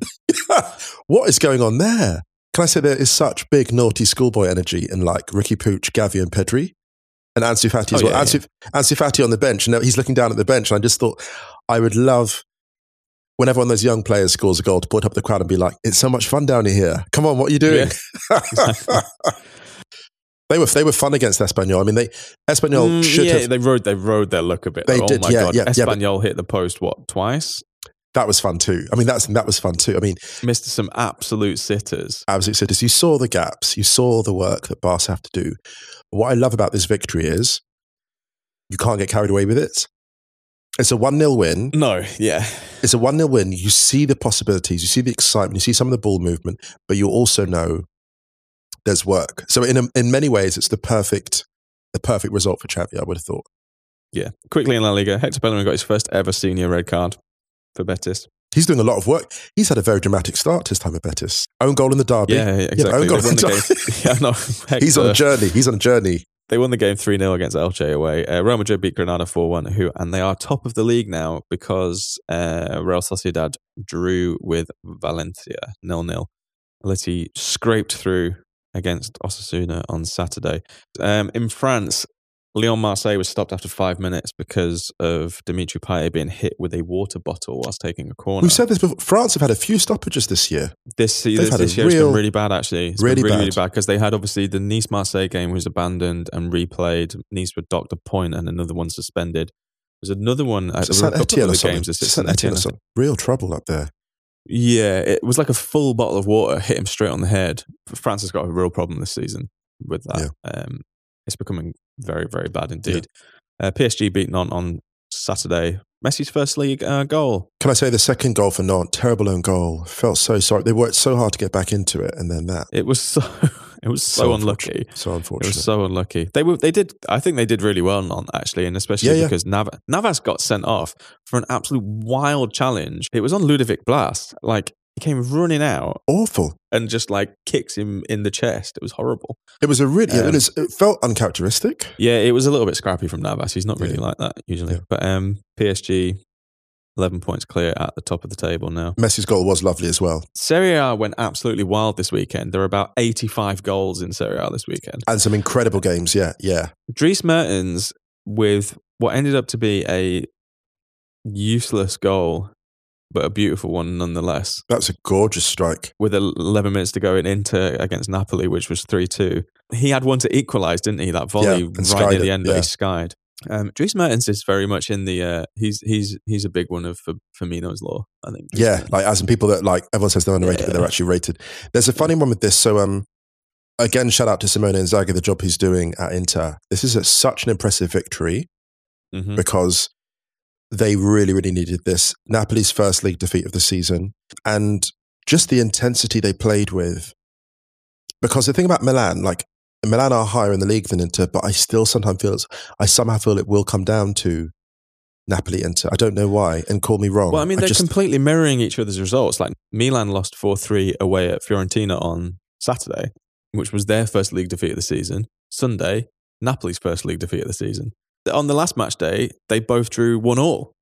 (laughs) what is going on there? Can I say there is such big naughty schoolboy energy in like Riqui Puig, Gavi, and Pedri, and Ansu Fati as Oh, well. yeah, Ansu, Ansu Fati on the bench, and he's looking down at the bench, and I just thought I would love whenever one of those young players scores a goal to put up the crowd and be like, "It's so much fun down here! Come on, what are you doing?" (laughs) they were they were fun against Espanyol. I mean, they Espanyol Mm, should yeah, have. they rode they rode their luck a bit. They though. did, oh my yeah, god, yeah, yeah, hit the post what twice? That was fun too. I mean, that's that was fun too. I mean, Missed some absolute sitters. absolute cities. You saw the gaps. You saw the work that Barca have to do. What I love about this victory is you can't get carried away with it. It's a 1 0 win. No, yeah, It's a 1 0 win. You see the possibilities, you see the excitement, you see some of the ball movement, but you also know there's work. So, in, a, in many ways, it's the perfect, the perfect result for Xavi, I would have thought. yeah. Quickly in La Liga, Hector Bellerin got his first ever senior red card for Betis. He's doing a lot of work. He's had a very dramatic start his time at Betis. Own goal in the derby. Yeah, yeah, exactly. own goal in the (laughs) yeah, no, (laughs) He's on a journey. He's on a journey. They won the game 3 0 against Elche away. Uh, Real Madrid beat Granada 4 1, who, and they are top of the league now because uh, Real Sociedad drew with Valencia 0 0. Atleti scraped through against Osasuna on Saturday. Um, in France, Lyon Marseille was stopped after five minutes because of Dimitri Payet being hit with a water bottle whilst taking a corner. We've said this before. France have had a few stoppages this year. This, They've this, had this year has been really bad, actually. It's really been really, bad. really bad because they had obviously the Nice Marseille game was abandoned and replayed. Nice were docked a point and another one suspended. There's another one. Uh, Is it there a Saint Etienne or something? games. Saint Etienne? Real trouble up there. Yeah, it was like a full bottle of water hit him straight on the head. France has got a real problem this season with that. Um, it's becoming very, very bad indeed. Uh, PSG beaten on on Saturday. Messi's first league uh, goal. Can I say the second goal for Nantes? Terrible own goal. Felt so sorry. They worked so hard to get back into it, and then that. It was so. (laughs) It was so, unlucky. So unfortunate. So It was so unlucky. They were. They did. I think they did really well on actually, and especially Yeah, yeah. because Nav- Navas got sent off for an absolute wild challenge. It was on Ludovic Blas. Like he came running out Awful. and just like kicks him in the chest. It was horrible. It was a really. Um, it, was, it felt uncharacteristic. Yeah, it was a little bit scrappy from Navas. He's not really Yeah. like that usually. Yeah. But um, PSG, eleven points clear at the top of the table now. Messi's goal was lovely as well, Serie A went absolutely wild this weekend. There are about eighty-five goals in Serie A this weekend. and some incredible games. Yeah, yeah. Dries Mertens with what ended up to be a useless goal, but a beautiful one nonetheless. That's a gorgeous strike. With 11 minutes to go in Inter against Napoli, which was 3 2. He had one to equalise, didn't he? That volley Yeah, right near the end that yeah. he skied. Um, Dries Mertens is very much in the. Uh, he's he's he's a big one of Firmino's law. I think. Dries Yeah, Mertens. like as in people that like everyone says they're underrated, but they're actually rated. There's a funny one with this. So um, again, shout out to Simone Inzaghi, the job he's doing at Inter. This is a, such an impressive victory Mhm. because they really, really needed this. Napoli's first league defeat of the season, and just the intensity they played with. Because the thing about Milan, like Milan are higher in the league than Inter, but I still sometimes feel it's, I somehow feel it will come down to Napoli Inter. I don't know why, and call me wrong. Well, I mean, they're just, completely mirroring each other's results. Like Milan lost 4 3 away at Fiorentina on Saturday, which was their first league defeat of the season. Sunday, Napoli's first league defeat of the season. On the last match day, they both drew 1 all.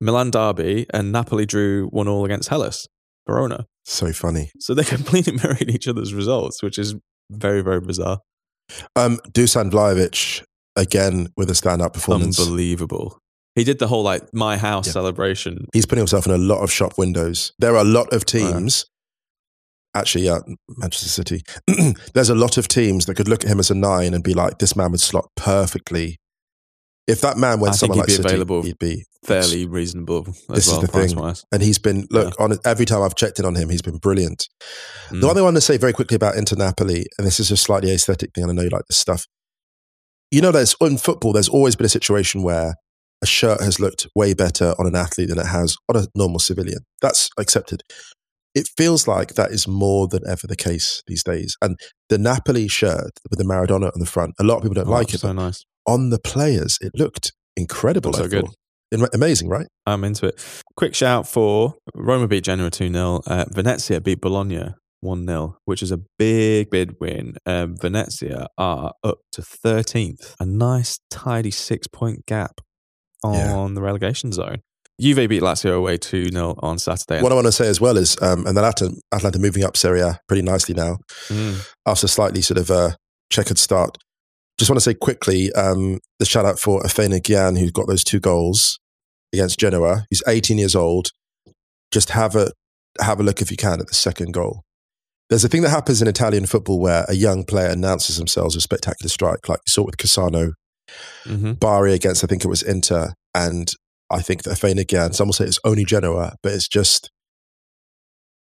Milan Derby and Napoli drew 1 all against Hellas, Verona. so funny. So they're (laughs) completely mirroring each other's results, which is very, very bizarre. Um, Dusan Vlahovic again with a standout performance. Unbelievable. He did the whole like my house Yeah. celebration. He's putting himself in a lot of shop windows. There are a lot of teams. Actually, yeah, Manchester City. (clears throat) There's a lot of teams that could look at him as a nine and be like, "This man would slot perfectly." If that man went I somewhere like be City, available he'd be Fairly reasonable as This is well, the thing. wise. And he's been look on every time I've checked in on him, he's been brilliant. Mm. The one thing I want to say very quickly about Inter Napoli, and this is a slightly aesthetic thing, and I know you like this stuff. You know, there's in football, there's always been a situation where a shirt has looked way better on an athlete than it has on a normal civilian. That's accepted. It feels like that is more than ever the case these days. And the Napoli shirt with the Maradona on the front, a lot of people don't Oh, like it, So nice. On the players, it looked incredible. So good. Amazing, right? I'm into it. Quick shout for Roma beat Genoa 2 0. Uh, Venezia beat Bologna 1 0, which is a big, big win. Um, Venezia are up to 13th, a nice, tidy six point gap on Yeah. the relegation zone. Juve beat Lazio away 2 0 on Saturday. What I want to say as well is, um, and then Atalanta, Atalanta moving up Serie A pretty nicely now Mm. after a slightly sort of a checkered start. Just want to say quickly um, the shout out for Afena-Gyan, who got those two goals against Genoa. He's 18 years old. Just have a have a look if you can at the second goal. There's a thing that happens in Italian football where a young player announces themselves with a spectacular strike, like you saw with Cassano, hmm Bari against, I think it was Inter, and I think that Afena-Gyan, some will say it's only Genoa, but it's just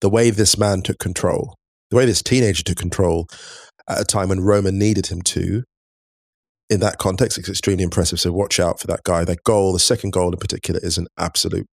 the way this man took control, the way this teenager took control at a time when Roma needed him to. In that context, it's extremely impressive. So watch out for that guy. That goal, the second goal in particular, is an absolute,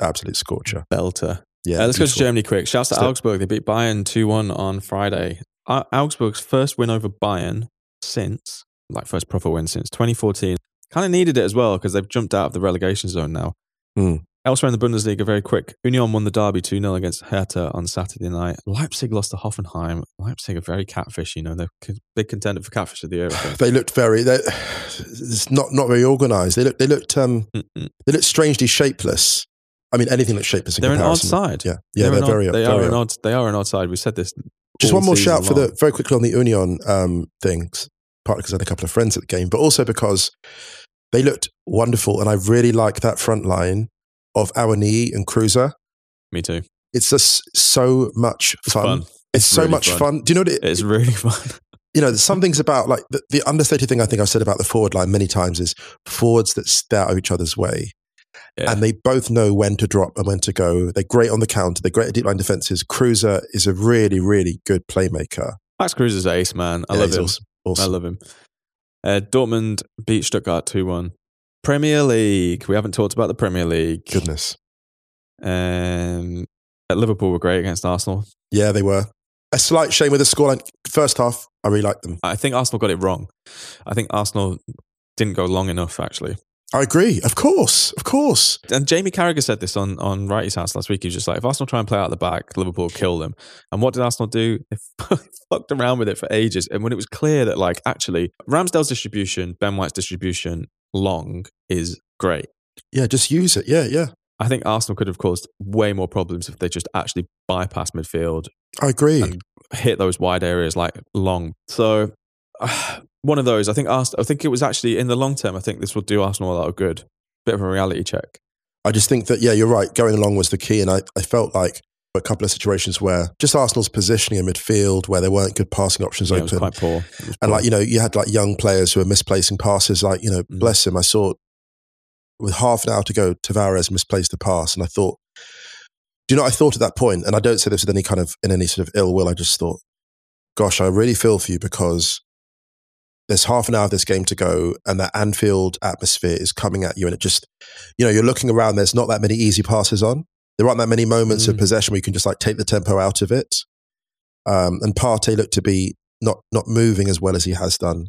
absolute scorcher. Belter. Yeah, Uh, let's go to. Germany quick. Shouts to Let's do it. Augsburg. They beat Bayern 2 1 on Friday. Au- Augsburg's first win over Bayern since, like, first proper win since 2014. Kind of needed it as well because they've jumped out of the relegation zone now. Hmm. Elsewhere in the Bundesliga, very quick. Union won the derby 2 0 against Hertha on Saturday night. Leipzig lost to Hoffenheim. Leipzig are very catfish, you know. They're big contender for catfish of the year. (sighs) They looked very. It's not not very organised. They looked. They looked. Um, Mm-mm. they looked strangely shapeless. I mean, anything looks shapeless in They're an odd side. Yeah, yeah, they're, an very. odd, they very are an odd. odd. They are an odd side. We said this. Just one more shout for long. the very quickly on the Union um, things, partly because I had a couple of friends at the game, but also because they looked wonderful, and I really like that front line of Awoniyi and Kruse. Me too. It's just so much It's fun. fun. It's, It's so really much fun. fun. Do you know what it, It's really (laughs) fun. you know, there's some things about like the, the understated thing I think I've said about the forward line many times is forwards that stay out of each other's way. Yeah. And they both know when to drop and when to go. They're great on the counter. They're great at deep line defenses. Kruse is a really, really good playmaker. Max Kruse is ace, man. I Yeah, love him. Awesome. I love him. Uh, Dortmund beat Stuttgart 2 1. Premier League. We haven't talked about the Premier League. Goodness. Um, Liverpool were great against Arsenal. Yeah, they were. A slight shame with the scoreline. First half, I really liked them. I think Arsenal got it wrong. I think Arsenal didn't go long enough, actually. I agree. Of course. Of course. And Jamie Carragher said this on, on Wrighty's house last week. He was just like, if Arsenal try and play out the back, Liverpool kill them. And what did Arsenal do? (laughs) They fucked around with it for ages. And when it was clear that, like, actually, Ramsdale's distribution, Ben White's distribution long is great. Yeah, just use it. Yeah, yeah. I think Arsenal could have caused way more problems if they just actually bypassed midfield, I agree. And- hit those wide areas like long. So (sighs) one of those. I think Arsenal. I think it was actually in the long term. I think this will do Arsenal a lot of good. Bit of a reality check. I just think that, yeah, you're right. Going along was the key. And I, I felt like a couple of situations where just Arsenal's positioning in midfield, where there weren't good passing options Yeah, it open. was quite poor. And poor. like, you know, you had like young players who were misplacing passes. Like, you know, Mm. bless him. I saw with half an hour to go, Tavares misplaced a pass. And I thought, do you know, I thought at that point, and I don't say this with any kind of, in any sort of ill will, I just thought, gosh, I really feel for you because there's half an hour of this game to go and that Anfield atmosphere is coming at you. And it just, you know, you're looking around, there's not that many easy passes on. There aren't that many moments of Mm. possession where you can just like take the tempo out of it. Um, and Partey looked to be not not moving as well as he has done.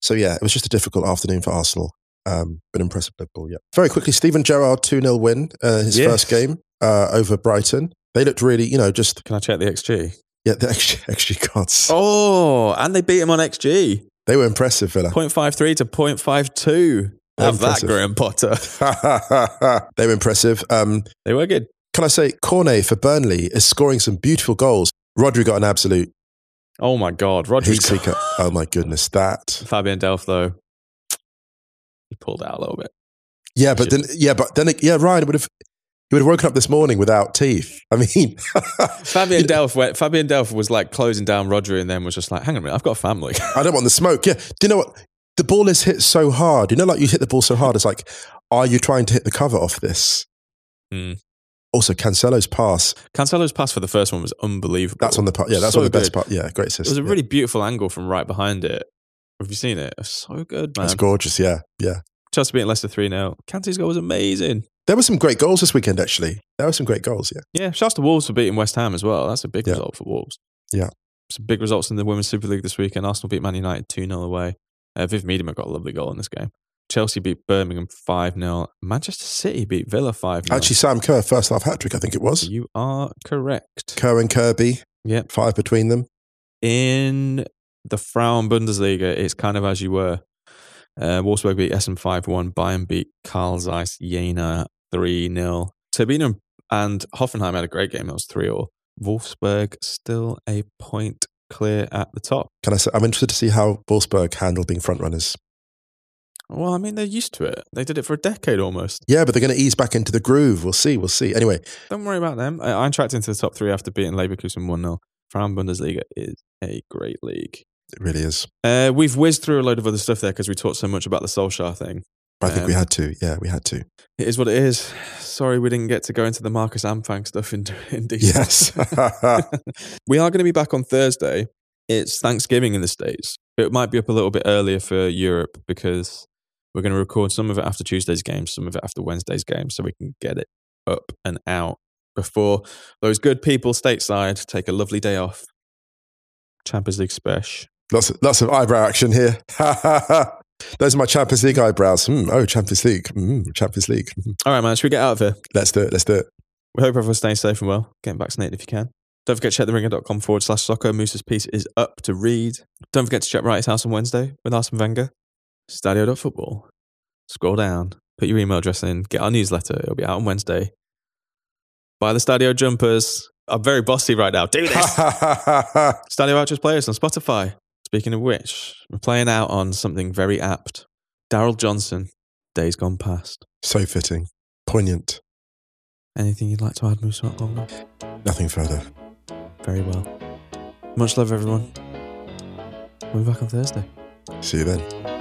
So yeah, it was just a difficult afternoon for Arsenal. Um, but impressive Liverpool, yeah. Very quickly, Steven Gerrard 2 0 win, uh, his Yes. first game uh, over Brighton. They looked really, you know, just, Can I check the XG? yeah, the XG, gods. (laughs) Oh, and they beat him on XG. They were impressive, Villa. 0.53 to 0.52. Have that. Graham Potter. (laughs) they were impressive. Um, They were good. can I say, Cornet for Burnley is scoring some beautiful goals. Rodri got an absolute Oh my God. Rodri's seeker. Oh my goodness, that. (laughs) Fabian Delph, though, he pulled out a little bit. Yeah, but then, yeah, but then, it, yeah, Ryan would have, he would have woken up this morning without teeth. I mean, (laughs) Fabian Delph, went, Fabian Delph was like closing down Rodri and then was just like, hang on a minute, I've got a family. (laughs) I don't want the smoke. Yeah. Do you know what? The ball is hit so hard. You know, like you hit the ball so hard. It's like, are you trying to hit the cover off this? Hmm. Also, Cancelo's pass. Cancelo's pass for the first one was unbelievable. That's on the part. Yeah, that's So on the best good. part. Yeah, great assist. It was a really beautiful angle from right behind it. Have you seen it? It's so good, man. That's gorgeous. Yeah, yeah. Chelsea beating Leicester 3 0. Kante's goal was amazing. There were some great goals this weekend. Actually, there were some great goals. Yeah. Yeah, shouts to Wolves for beating West Ham as well. That's a big Yeah. result for Wolves. Yeah. Some big results in the Women's Super League this weekend. Arsenal beat Man United 2 0 away. Uh, Viv Miedema got a lovely goal in this game. Chelsea beat Birmingham 5 0. Manchester City beat Villa 5 0. Actually, Sam Kerr first half hat trick. I think it was. you are correct. Kerr and Kirby. Yep. Five between them. In the Frauen Bundesliga, it's kind of as you were. Uh, Wolfsburg beat Essen 5 1. Bayern beat Carl Zeiss Jena 3 0. Turbine and Hoffenheim had a great game. That was 3 0. Wolfsburg still a point clear at the top. Can I say? I'm interested to see how Wolfsburg handle being front runners. Well, I mean, they're used to it. They did it for a decade almost. Yeah, but they're going to ease back into the groove. We'll see. We'll see. Anyway, Don't worry about them. I, Eintracht into the top three after beating Leverkusen 1 0. Frauen Bundesliga is a great league. it really is. Uh, we've whizzed through a load of other stuff there because we talked so much about the Solskjaer thing. I think we Um, had to. Yeah, we had to. It is what it is. Sorry, we didn't get to go into the Markus Anfang stuff in, in detail. Yes. (laughs) (laughs) we are going to be back on Thursday. It's Thanksgiving in the States. It might be up a little bit earlier for Europe because we're going to record some of it after Tuesday's game, some of it after Wednesday's game, so we can get it up and out before those good people stateside take a lovely day off. Champions League special. lots, of, lots of eyebrow action here. (laughs) Those are my Champions League eyebrows. Hmm, oh, Champions League. Hmm, Champions League. Hmm. All right, man, should we get out of here? Let's do it. Let's do it. We hope everyone's staying safe and well, getting vaccinated if you can. Don't forget to check theringer.com forward slash soccer. Moose's piece is up to read. Don't forget to check Wright's House on Wednesday with Arsene Wenger. Stadio.football. Scroll down, put your email address in, get our newsletter. It'll be out on Wednesday. Buy the Stadio jumpers. I'm very bossy right now. Do this. (laughs) Stadio Outros Players on Spotify. Speaking of which, we're playing out on something very apt. Daryl Johnson, Days Gone Past. so fitting. Poignant. Anything you'd like to add? We'll Nothing further. Very well. Much love, everyone. We'll be back on Thursday. See you then.